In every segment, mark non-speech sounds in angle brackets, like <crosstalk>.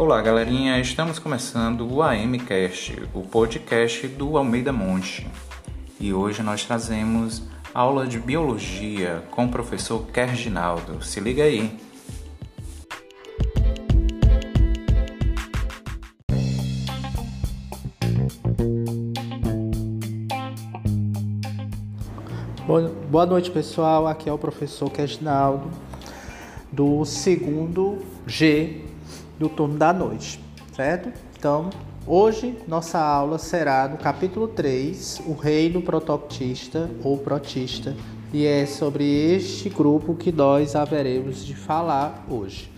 Olá, galerinha. Estamos começando o AMcast, o podcast do Almeida Monte. E hoje nós trazemos aula de biologia com o professor Kerginaldo. Se liga aí. Boa noite, pessoal. Aqui é o professor Kerginaldo do segundo G do turno da noite, certo? Então, hoje nossa aula será no capítulo 3, o reino protoctista ou protista, e é sobre este grupo que nós haveremos de falar hoje.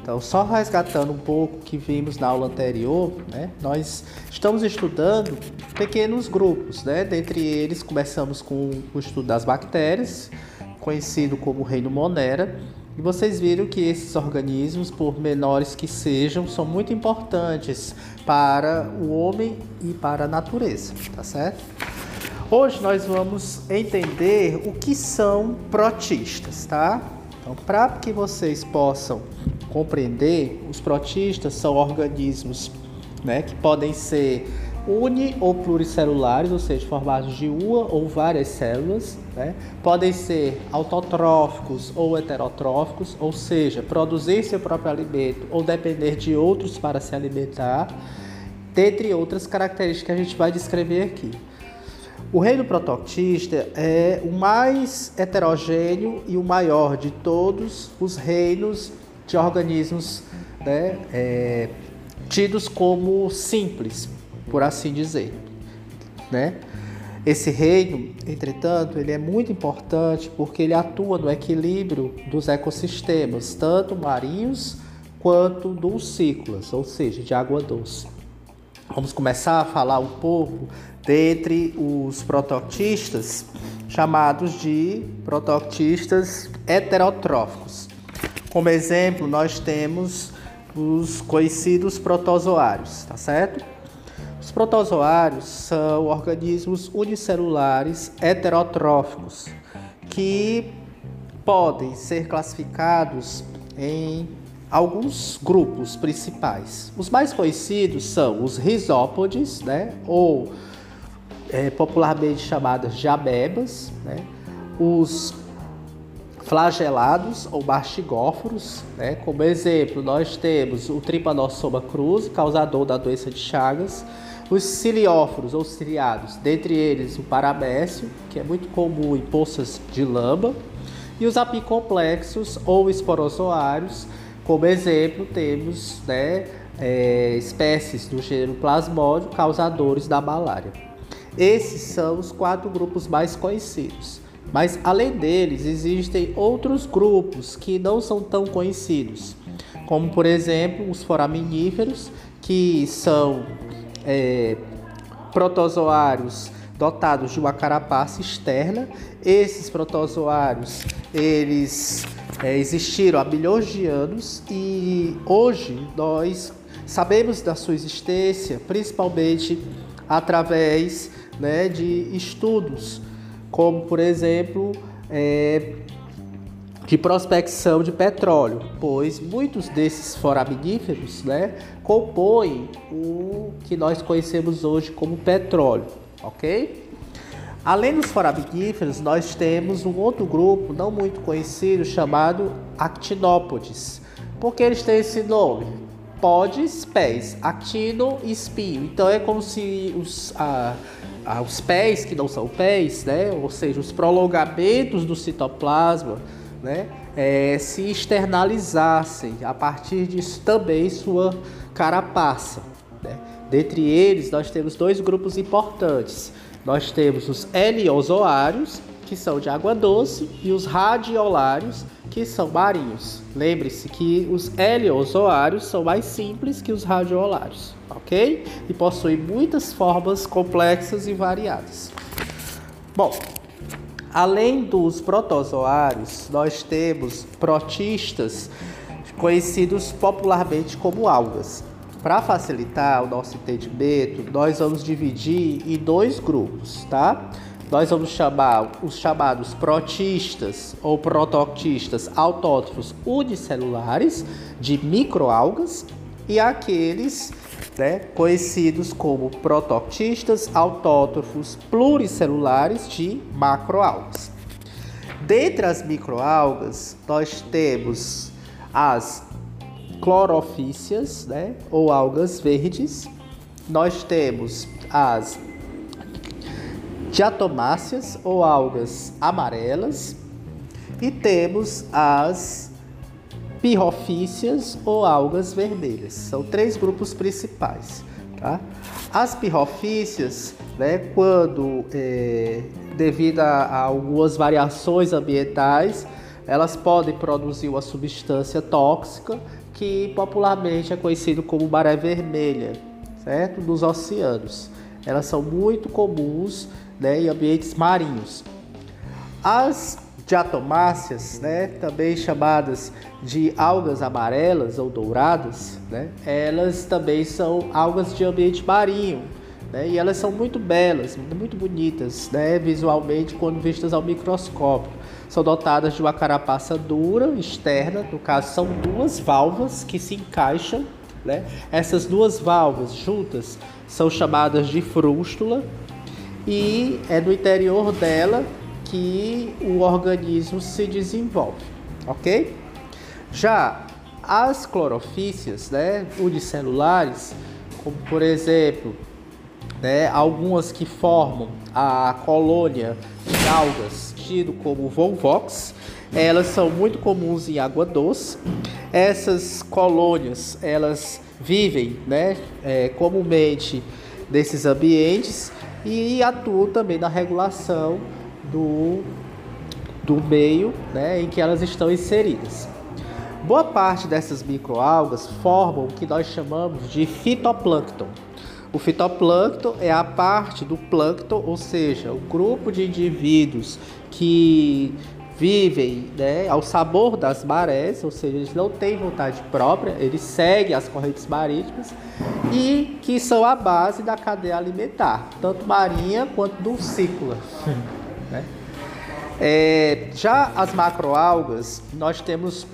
Então, só resgatando um pouco que vimos na aula anterior, né, nós estamos estudando pequenos grupos, né? Dentre eles, começamos com o estudo das bactérias, conhecido como reino Monera, e vocês viram que esses organismos, por menores que sejam, são muito importantes para o homem e para a natureza, tá certo? Hoje nós vamos entender o que são protistas, tá? Então, para que vocês possam compreender, os protistas são organismos né, que podem ser uni ou pluricelulares, ou seja, formados de uma ou várias células, né? podem ser autotróficos ou heterotróficos, ou seja, produzir seu próprio alimento ou depender de outros para se alimentar, dentre outras características que a gente vai descrever aqui. O reino protoctista é o mais heterogêneo e o maior de todos os reinos de organismos né, é, tidos como simples, por assim dizer, né? Esse reino, entretanto, ele é muito importante porque ele atua no equilíbrio dos ecossistemas, tanto marinhos quanto dulcícolas, ou seja, de água doce. Vamos começar a falar um pouco dentre os protoctistas, chamados de protoctistas heterotróficos. Como exemplo, nós temos os conhecidos protozoários, tá certo? Os protozoários são organismos unicelulares heterotróficos que podem ser classificados em alguns grupos principais. Os mais conhecidos são os risópodes, né, ou é, popularmente chamadas de amebas, né, os flagelados ou mastigóforos, né, como exemplo nós temos o Trypanosoma cruzi, causador da doença de Chagas, os cilióforos ou ciliados, dentre eles o paramécio, que é muito comum em poças de lama, e os apicomplexos ou esporozoários, como exemplo temos né, é, espécies do gênero Plasmodium causadores da malária. Esses são os quatro grupos mais conhecidos. Mas além deles, existem outros grupos que não são tão conhecidos, como por exemplo os foraminíferos, que são é, protozoários dotados de uma carapaça externa. Esses protozoários eles é, existiram há milhões de anos e hoje nós sabemos da sua existência principalmente através né, de estudos, como por exemplo é, de prospecção de petróleo, pois muitos desses foraminíferos né, compõem o que nós conhecemos hoje como petróleo, ok? Além dos foraminíferos, nós temos um outro grupo não muito conhecido chamado actinópodes. Por que eles têm esse nome? Podes, pés, actino e espinho. Então é como se os, ah, ah, os pés, que não são pés, né? ou seja, os prolongamentos do citoplasma, né, é, se externalizassem a partir disso também sua carapaça. Né? Dentre eles, nós temos dois grupos importantes. Nós temos os heliozoários, que são de água doce, e os radiolários, que são marinhos. Lembre-se que os heliozoários são mais simples que os radiolários, ok? E possuem muitas formas complexas e variadas. Bom, Além dos protozoários, nós temos protistas, conhecidos popularmente como algas. Para facilitar o nosso entendimento, nós vamos dividir em dois grupos, tá? Nós vamos chamar os chamados protistas ou protoctistas autótrofos unicelulares de microalgas e aqueles né, conhecidos como prototistas autótrofos pluricelulares de macroalgas. Dentre as microalgas, nós temos as clorofícias, né, ou algas verdes. Nós temos as diatomáceas ou algas amarelas e temos as pirrofícias ou algas vermelhas. São três grupos principais. Tá? As pirrofícias, né, quando é, devido a, a algumas variações ambientais, elas podem produzir uma substância tóxica que popularmente é conhecido como maré vermelha, certo? Nos oceanos. Elas são muito comuns né, em ambientes marinhos. As diatomáceas, né, também chamadas de algas amarelas ou douradas, né, elas também são algas de ambiente marinho. Né, e elas são muito belas, muito bonitas, né, visualmente quando vistas ao microscópio. São dotadas de uma carapaça dura externa, no caso são duas válvulas que se encaixam. Né? Essas duas válvulas juntas são chamadas de frústula e é no interior dela que o organismo se desenvolve, ok? Já as clorofícias, né, unicelulares, como por exemplo, né, algumas que formam a colônia de algas, tido como volvox, elas são muito comuns em água doce. Essas colônias, elas vivem, né, é, comumente desses ambientes e atuam também na regulação do, do meio né, em que elas estão inseridas. Boa parte dessas microalgas formam o que nós chamamos de fitoplâncton. O fitoplâncton é a parte do plâncton, ou seja, o grupo de indivíduos que vivem né, ao sabor das marés, ou seja, eles não têm vontade própria, eles seguem as correntes marítimas e que são a base da cadeia alimentar, tanto marinha quanto do ciclo. <laughs> Né? É, já as macroalgas, nós temos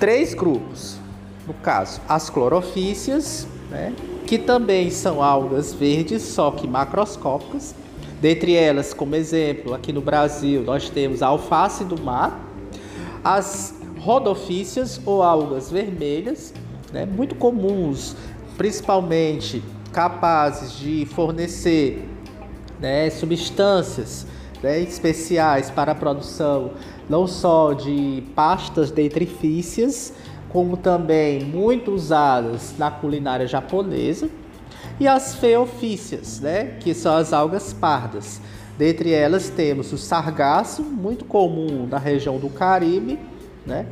três grupos. No caso, as clorofícias, né, que também são algas verdes, só que macroscópicas. Dentre elas, como exemplo, aqui no Brasil, nós temos a alface do mar, as rodofícias ou algas vermelhas, né, muito comuns, principalmente capazes de fornecer né, substâncias né, especiais para a produção não só de pastas dentrifícias, como também muito usadas na culinária japonesa, e as feofícias, né, que são as algas pardas. Dentre elas temos o sargaço, muito comum na região do Caribe, né,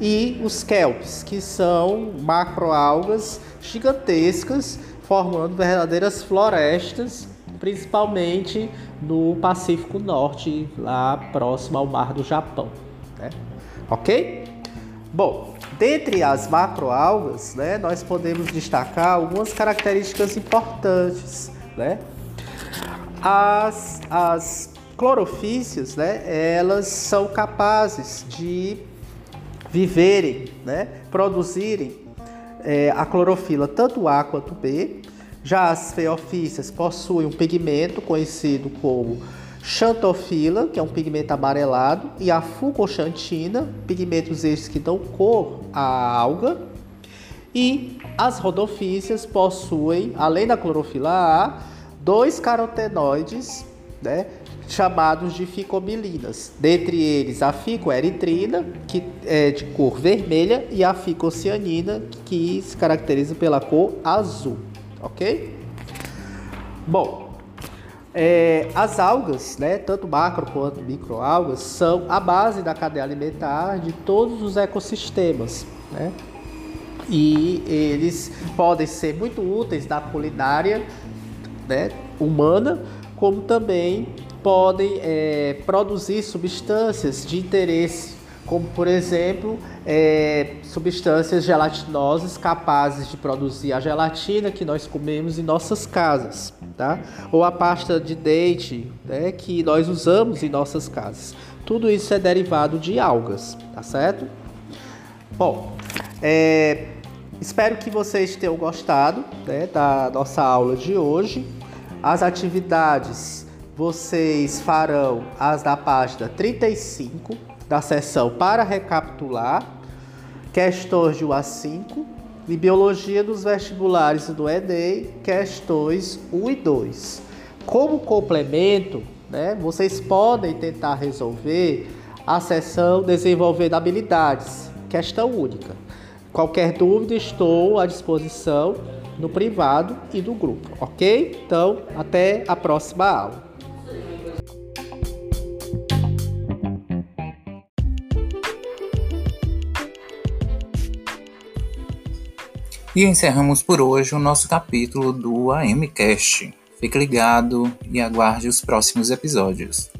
e os kelps, que são macroalgas gigantescas, formando verdadeiras florestas principalmente no Pacífico Norte, lá próximo ao Mar do Japão. Né? Ok? Bom, dentre as macroalgas, né, nós podemos destacar algumas características importantes. Né? As, as clorofícias, né, elas são capazes de viverem, né, produzirem é, a clorofila tanto A quanto B, já as feofícias possuem um pigmento conhecido como xantofila, que é um pigmento amarelado, e a fucoxantina, pigmentos estes que dão cor à alga. E as rodofícias possuem, além da clorofila A, dois carotenoides, né, chamados de ficobilinas. Dentre eles, a ficoeritrina, que é de cor vermelha, e a ficocianina, que se caracteriza pela cor azul ok? Bom, é, as algas, né, tanto macro quanto microalgas, são a base da cadeia alimentar de todos os ecossistemas, né? E eles podem ser muito úteis na culinária né, humana, como também podem é, produzir substâncias de interesse como por exemplo é, substâncias gelatinosas capazes de produzir a gelatina que nós comemos em nossas casas, tá? Ou a pasta de dente né, que nós usamos em nossas casas. Tudo isso é derivado de algas, tá certo? Bom, é, Espero que vocês tenham gostado né, da nossa aula de hoje. As atividades vocês farão as da página 35 da sessão para recapitular, questões de 1 a 5 e biologia dos vestibulares do Enem, questões 1 e 2. Como complemento, né, vocês podem tentar resolver a sessão desenvolvendo habilidades, questão única. Qualquer dúvida, estou à disposição no privado e do grupo, ok? Então, até a próxima aula. E encerramos por hoje o nosso capítulo do AMCast. Fique ligado e aguarde os próximos episódios.